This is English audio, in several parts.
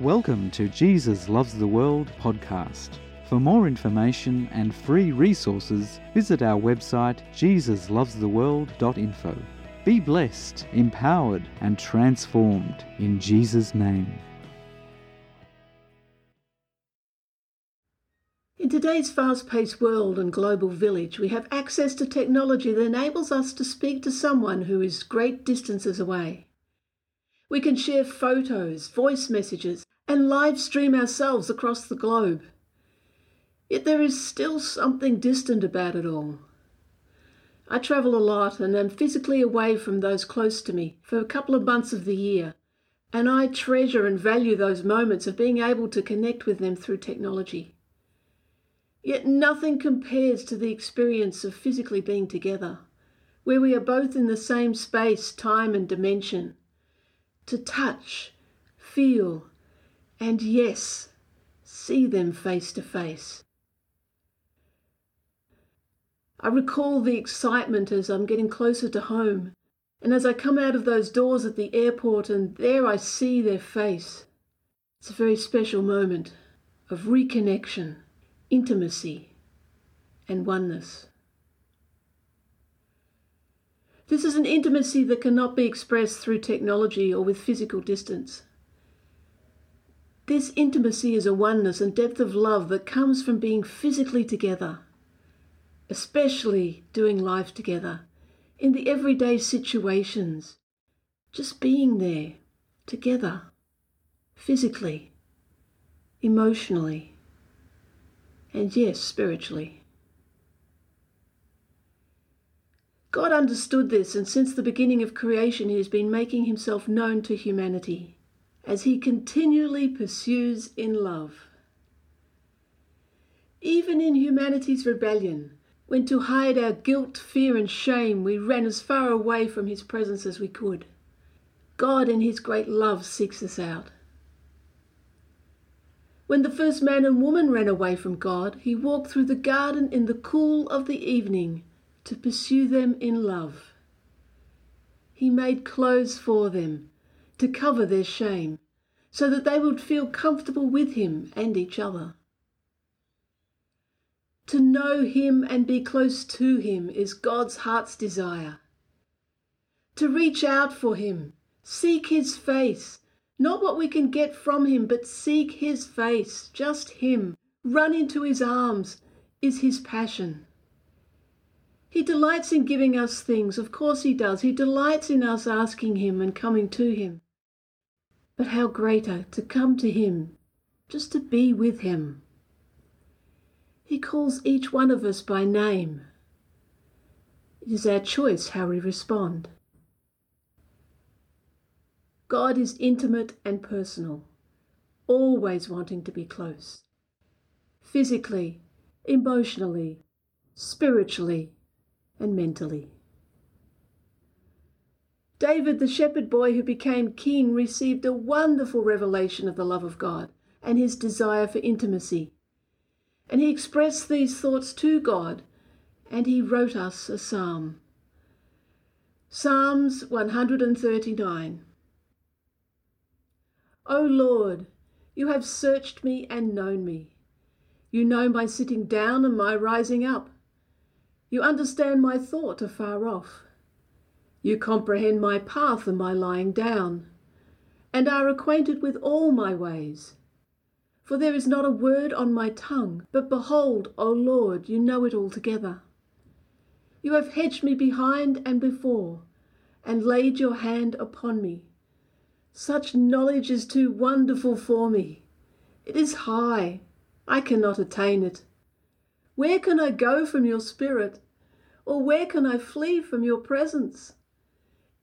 Welcome to Jesus Loves the World podcast. For more information and free resources, visit our website jesuslovestheworld.info. Be blessed, empowered, and transformed in Jesus' name. In today's fast paced world and global village, we have access to technology that enables us to speak to someone who is great distances away. We can share photos, voice messages, and live stream ourselves across the globe. Yet there is still something distant about it all. I travel a lot and am physically away from those close to me for a couple of months of the year, and I treasure and value those moments of being able to connect with them through technology. Yet nothing compares to the experience of physically being together, where we are both in the same space, time, and dimension. To touch, feel, and yes, see them face to face. I recall the excitement as I'm getting closer to home, and as I come out of those doors at the airport and there I see their face. It's a very special moment of reconnection intimacy, and oneness. This is an intimacy that cannot be expressed through technology or with physical distance. This intimacy is a oneness and depth of love that comes from being physically together, especially doing life together in the everyday situations, just being there together, physically, emotionally and yes, spiritually. God understood this, and since the beginning of creation, He has been making Himself known to humanity as He continually pursues in love. Even in humanity's rebellion, when to hide our guilt, fear, and shame we ran as far away from His presence as we could, God in His great love seeks us out. When the first man and woman ran away from God, he walked through the garden in the cool of the evening to pursue them in love. He made clothes for them to cover their shame, so that they would feel comfortable with him and each other. To know him and be close to him is God's heart's desire. To reach out for him, seek his face, not what we can get from him, but seek his face, just him. Run into his arms is his passion. He delights in giving us things, of course he does. He delights in us asking him and coming to him. But how greater to come to him, just to be with him. He calls each one of us by name. It is our choice how we respond. God is intimate and personal, always wanting to be close. Physically, emotionally, spiritually, and mentally. David, the shepherd boy who became king, received a wonderful revelation of the love of God and his desire for intimacy. And he expressed these thoughts to God, and he wrote us a psalm. Psalms 139. O Lord, you have searched me and known me. You know my sitting down and my rising up. You understand my thought afar off. You comprehend my path and my lying down, and are acquainted with all my ways. For there is not a word on my tongue, but behold, O Lord, you know it altogether. You have hedged me behind and before, and laid your hand upon me. Such knowledge is too wonderful for me. It is high. I cannot attain it. Where can I go from your spirit? Or where can I flee from your presence?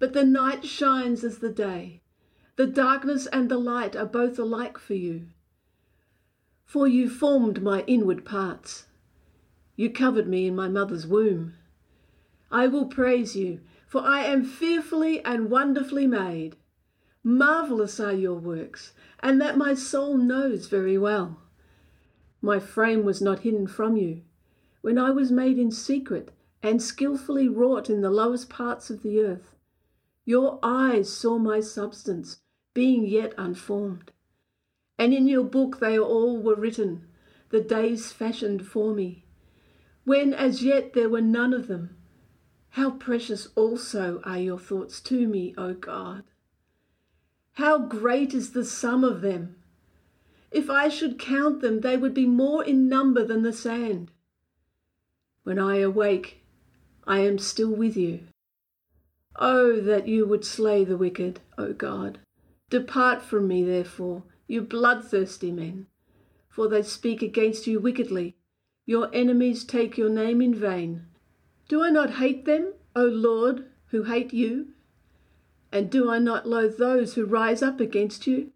But the night shines as the day. The darkness and the light are both alike for you. For you formed my inward parts. You covered me in my mother's womb. I will praise you, for I am fearfully and wonderfully made. Marvellous are your works, and that my soul knows very well. My frame was not hidden from you, when I was made in secret and skilfully wrought in the lowest parts of the earth. Your eyes saw my substance, being yet unformed. And in your book they all were written, the days fashioned for me, when as yet there were none of them. How precious also are your thoughts to me, O God! How great is the sum of them! If I should count them, they would be more in number than the sand. When I awake, I am still with you. Oh, that you would slay the wicked, O God! Depart from me, therefore, you bloodthirsty men, for they speak against you wickedly. Your enemies take your name in vain. Do I not hate them, O Lord, who hate you? And do I not loathe those who rise up against you?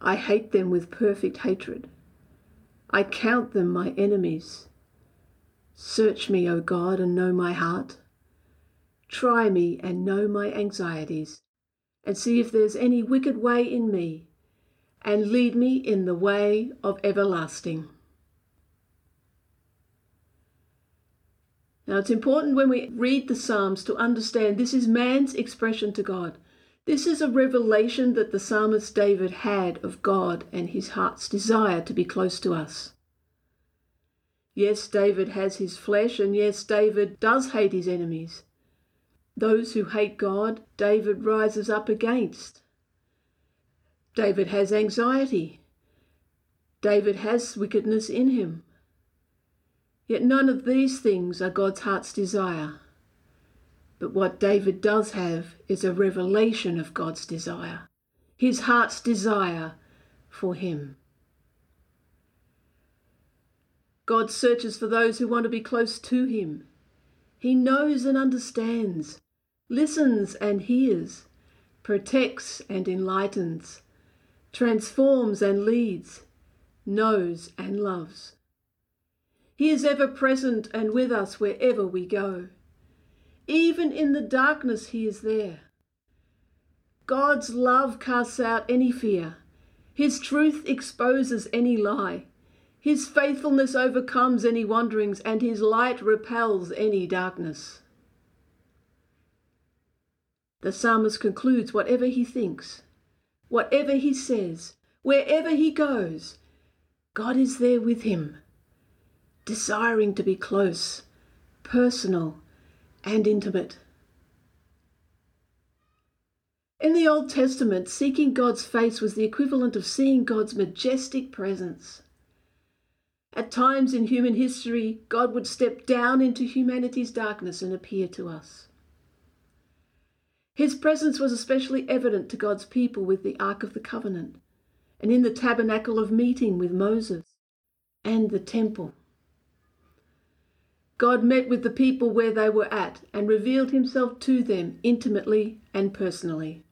I hate them with perfect hatred. I count them my enemies. Search me, O God, and know my heart. Try me and know my anxieties, and see if there's any wicked way in me, and lead me in the way of everlasting. Now, it's important when we read the Psalms to understand this is man's expression to God. This is a revelation that the psalmist David had of God and his heart's desire to be close to us. Yes, David has his flesh, and yes, David does hate his enemies. Those who hate God, David rises up against. David has anxiety. David has wickedness in him. Yet none of these things are God's heart's desire. But what David does have is a revelation of God's desire, his heart's desire for him. God searches for those who want to be close to him. He knows and understands, listens and hears, protects and enlightens, transforms and leads, knows and loves. He is ever present and with us wherever we go. Even in the darkness, He is there. God's love casts out any fear. His truth exposes any lie. His faithfulness overcomes any wanderings, and His light repels any darkness. The psalmist concludes whatever he thinks, whatever he says, wherever he goes, God is there with him desiring to be close, personal, and intimate. In the Old Testament, seeking God's face was the equivalent of seeing God's majestic presence. At times in human history, God would step down into humanity's darkness and appear to us. His presence was especially evident to God's people with the Ark of the Covenant and in the tabernacle of meeting with Moses and the temple. God met with the people where they were at and revealed himself to them intimately and personally.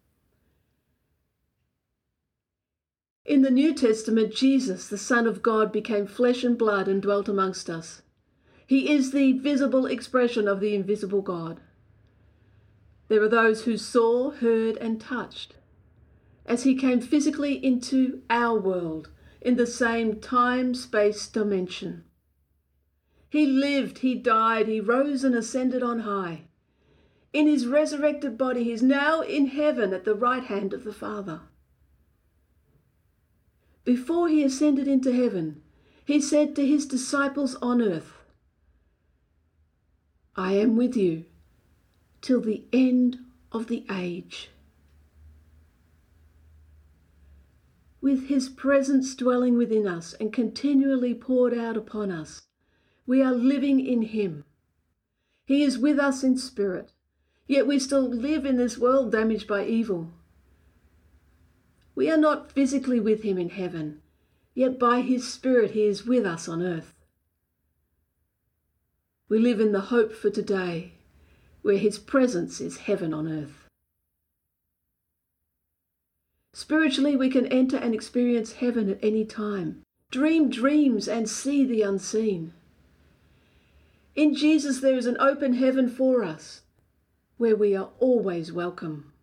In the New Testament, Jesus, the Son of God, became flesh and blood and dwelt amongst us. He is the visible expression of the invisible God. There are those who saw, heard, and touched as he came physically into our world in the same time space dimension. He lived, he died, he rose and ascended on high. In his resurrected body, he is now in heaven at the right hand of the Father. Before he ascended into heaven, he said to his disciples on earth, I am with you till the end of the age. With his presence dwelling within us and continually poured out upon us, we are living in Him. He is with us in spirit, yet we still live in this world damaged by evil. We are not physically with Him in heaven, yet by His Spirit He is with us on earth. We live in the hope for today, where His presence is heaven on earth. Spiritually, we can enter and experience heaven at any time, dream dreams, and see the unseen. In Jesus, there is an open heaven for us where we are always welcome.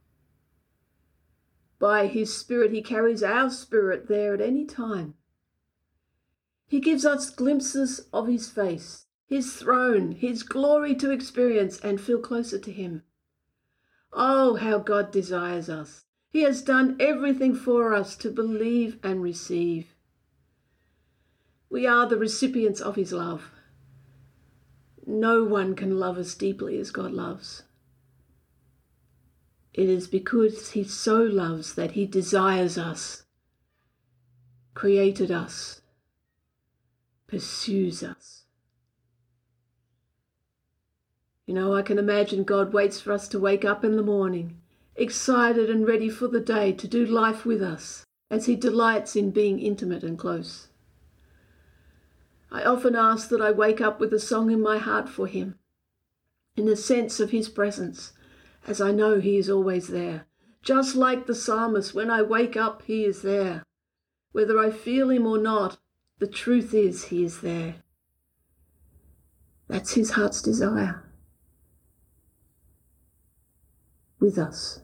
By His Spirit, He carries our spirit there at any time. He gives us glimpses of His face, His throne, His glory to experience and feel closer to Him. Oh, how God desires us. He has done everything for us to believe and receive. We are the recipients of His love. No one can love us deeply as God loves. It is because He so loves that He desires us, created us, pursues us. You know, I can imagine God waits for us to wake up in the morning excited and ready for the day to do life with us, as He delights in being intimate and close. I often ask that I wake up with a song in my heart for Him, in the sense of His presence, as I know He is always there. Just like the psalmist, when I wake up, He is there. Whether I feel Him or not, the truth is He is there. That's His heart's desire. With us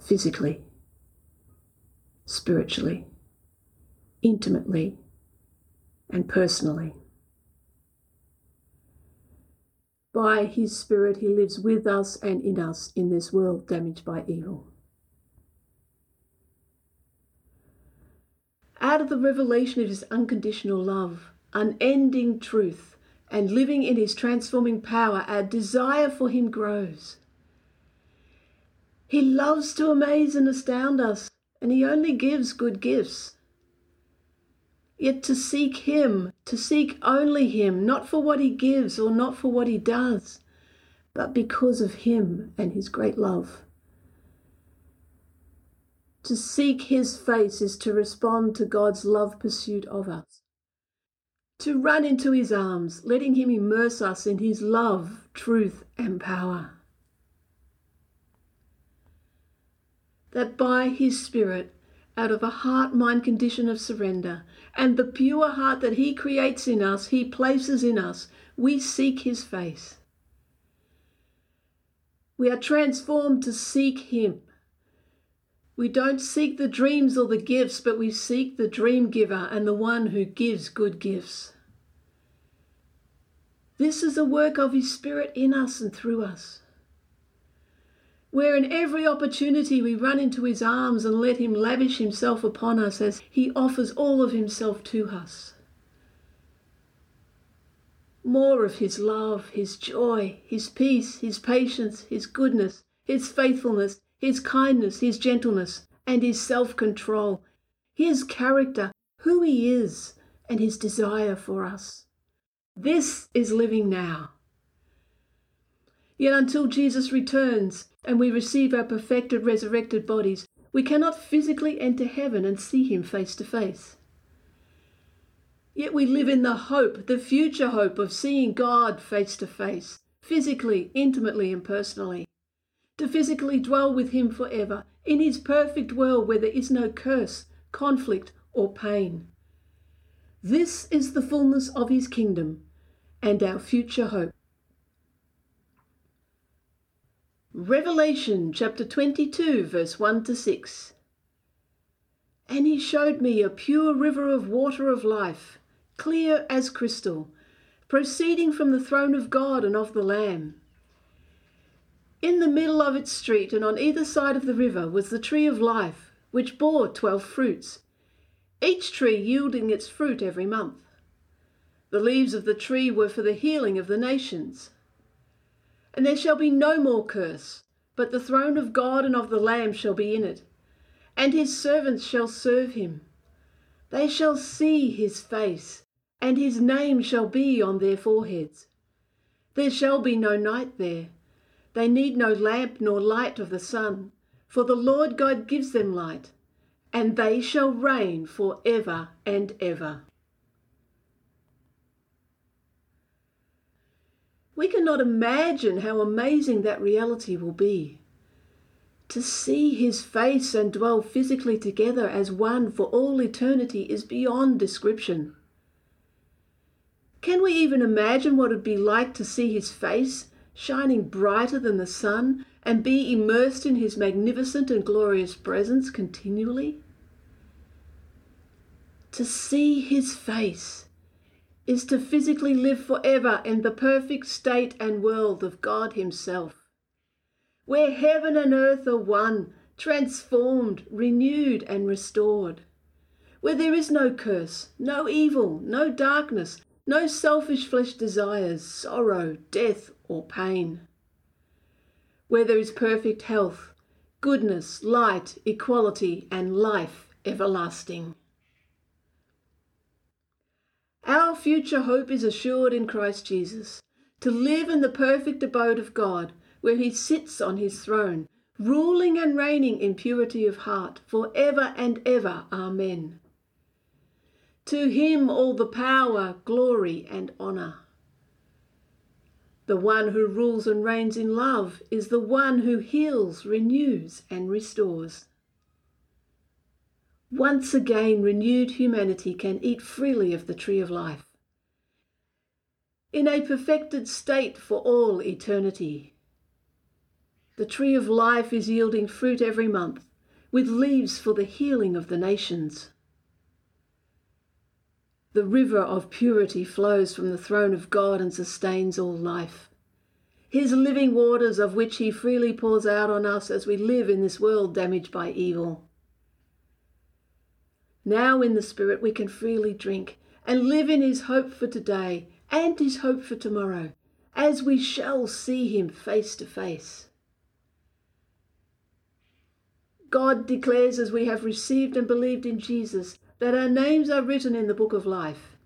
physically, spiritually, intimately, and personally. By His Spirit, He lives with us and in us in this world damaged by evil. Out of the revelation of His unconditional love, unending truth, and living in His transforming power, our desire for Him grows. He loves to amaze and astound us, and He only gives good gifts. Yet to seek Him, to seek only Him, not for what He gives or not for what He does, but because of Him and His great love. To seek His face is to respond to God's love pursuit of us. To run into His arms, letting Him immerse us in His love, truth, and power. That by his Spirit, out of a heart mind condition of surrender, and the pure heart that he creates in us, he places in us, we seek his face. We are transformed to seek him. We don't seek the dreams or the gifts, but we seek the dream giver and the one who gives good gifts. This is a work of his Spirit in us and through us where in every opportunity we run into his arms and let him lavish himself upon us as he offers all of himself to us. More of his love, his joy, his peace, his patience, his goodness, his faithfulness, his kindness, his gentleness, and his self control, his character, who he is, and his desire for us. This is living now. Yet until Jesus returns and we receive our perfected, resurrected bodies, we cannot physically enter heaven and see Him face to face. Yet we live in the hope, the future hope of seeing God face to face, physically, intimately, and personally. To physically dwell with Him forever in His perfect world where there is no curse, conflict, or pain. This is the fullness of His kingdom and our future hope. Revelation chapter 22, verse 1 to 6. And he showed me a pure river of water of life, clear as crystal, proceeding from the throne of God and of the Lamb. In the middle of its street and on either side of the river was the tree of life, which bore twelve fruits, each tree yielding its fruit every month. The leaves of the tree were for the healing of the nations. And there shall be no more curse, but the throne of God and of the Lamb shall be in it, and his servants shall serve him. They shall see his face, and his name shall be on their foreheads. There shall be no night there. They need no lamp nor light of the sun, for the Lord God gives them light, and they shall reign for ever and ever. We cannot imagine how amazing that reality will be. To see his face and dwell physically together as one for all eternity is beyond description. Can we even imagine what it would be like to see his face shining brighter than the sun and be immersed in his magnificent and glorious presence continually? To see his face is to physically live forever in the perfect state and world of God Himself where heaven and earth are one, transformed, renewed, and restored, where there is no curse, no evil, no darkness, no selfish flesh desires, sorrow, death, or pain, where there is perfect health, goodness, light, equality, and life everlasting. Our future hope is assured in Christ Jesus, to live in the perfect abode of God where he sits on his throne, ruling and reigning in purity of heart, for ever and ever. Amen. To him all the power, glory, and honour. The one who rules and reigns in love is the one who heals, renews, and restores. Once again, renewed humanity can eat freely of the tree of life. In a perfected state for all eternity. The tree of life is yielding fruit every month, with leaves for the healing of the nations. The river of purity flows from the throne of God and sustains all life. His living waters, of which He freely pours out on us as we live in this world damaged by evil. Now, in the Spirit, we can freely drink and live in His hope for today and His hope for tomorrow, as we shall see Him face to face. God declares as we have received and believed in Jesus that our names are written in the book of life.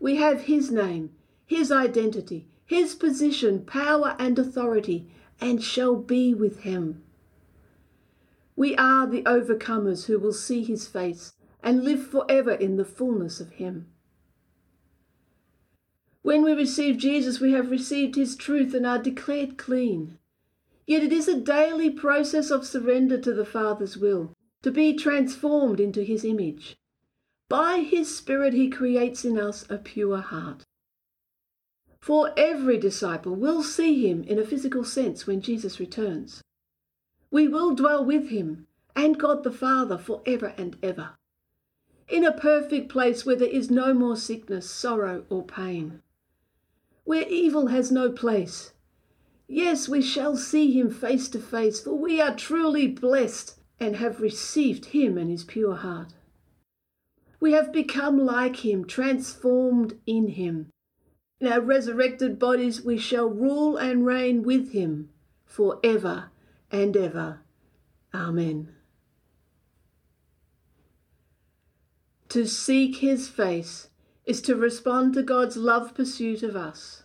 We have His name, His identity, His position, power, and authority, and shall be with Him. We are the overcomers who will see His face and live forever in the fullness of Him. When we receive Jesus, we have received His truth and are declared clean. Yet it is a daily process of surrender to the Father's will, to be transformed into his image. By his Spirit, he creates in us a pure heart. For every disciple will see him in a physical sense when Jesus returns. We will dwell with him and God the Father for ever and ever, in a perfect place where there is no more sickness, sorrow, or pain, where evil has no place Yes, we shall see him face to face, for we are truly blessed and have received him and his pure heart. We have become like him, transformed in him. In our resurrected bodies, we shall rule and reign with him for ever and ever. Amen. To seek his face is to respond to God's love pursuit of us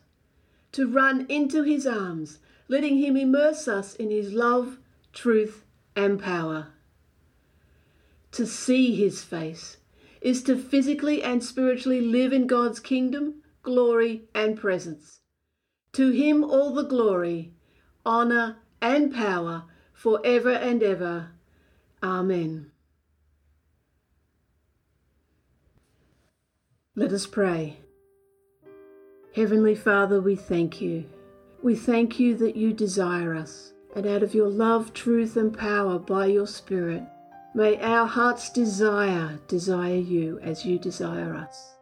to run into his arms, letting him immerse us in his love, truth, and power. To see his face is to physically and spiritually live in God's kingdom, glory, and presence. To him all the glory, honour, and power for ever and ever. Amen. Let us pray. Heavenly Father, we thank you. We thank you that you desire us, and out of your love, truth, and power by your Spirit, may our heart's desire desire you as you desire us.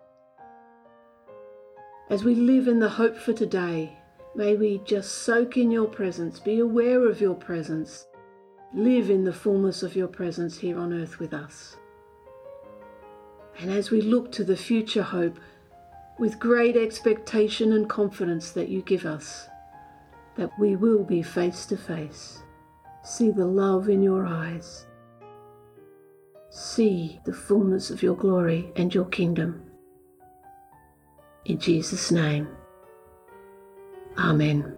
As we live in the hope for today, may we just soak in your presence, be aware of your presence, live in the fullness of your presence here on earth with us. And as we look to the future hope with great expectation and confidence that you give us, that we will be face to face. See the love in your eyes. See the fullness of your glory and your kingdom. In Jesus' name. Amen.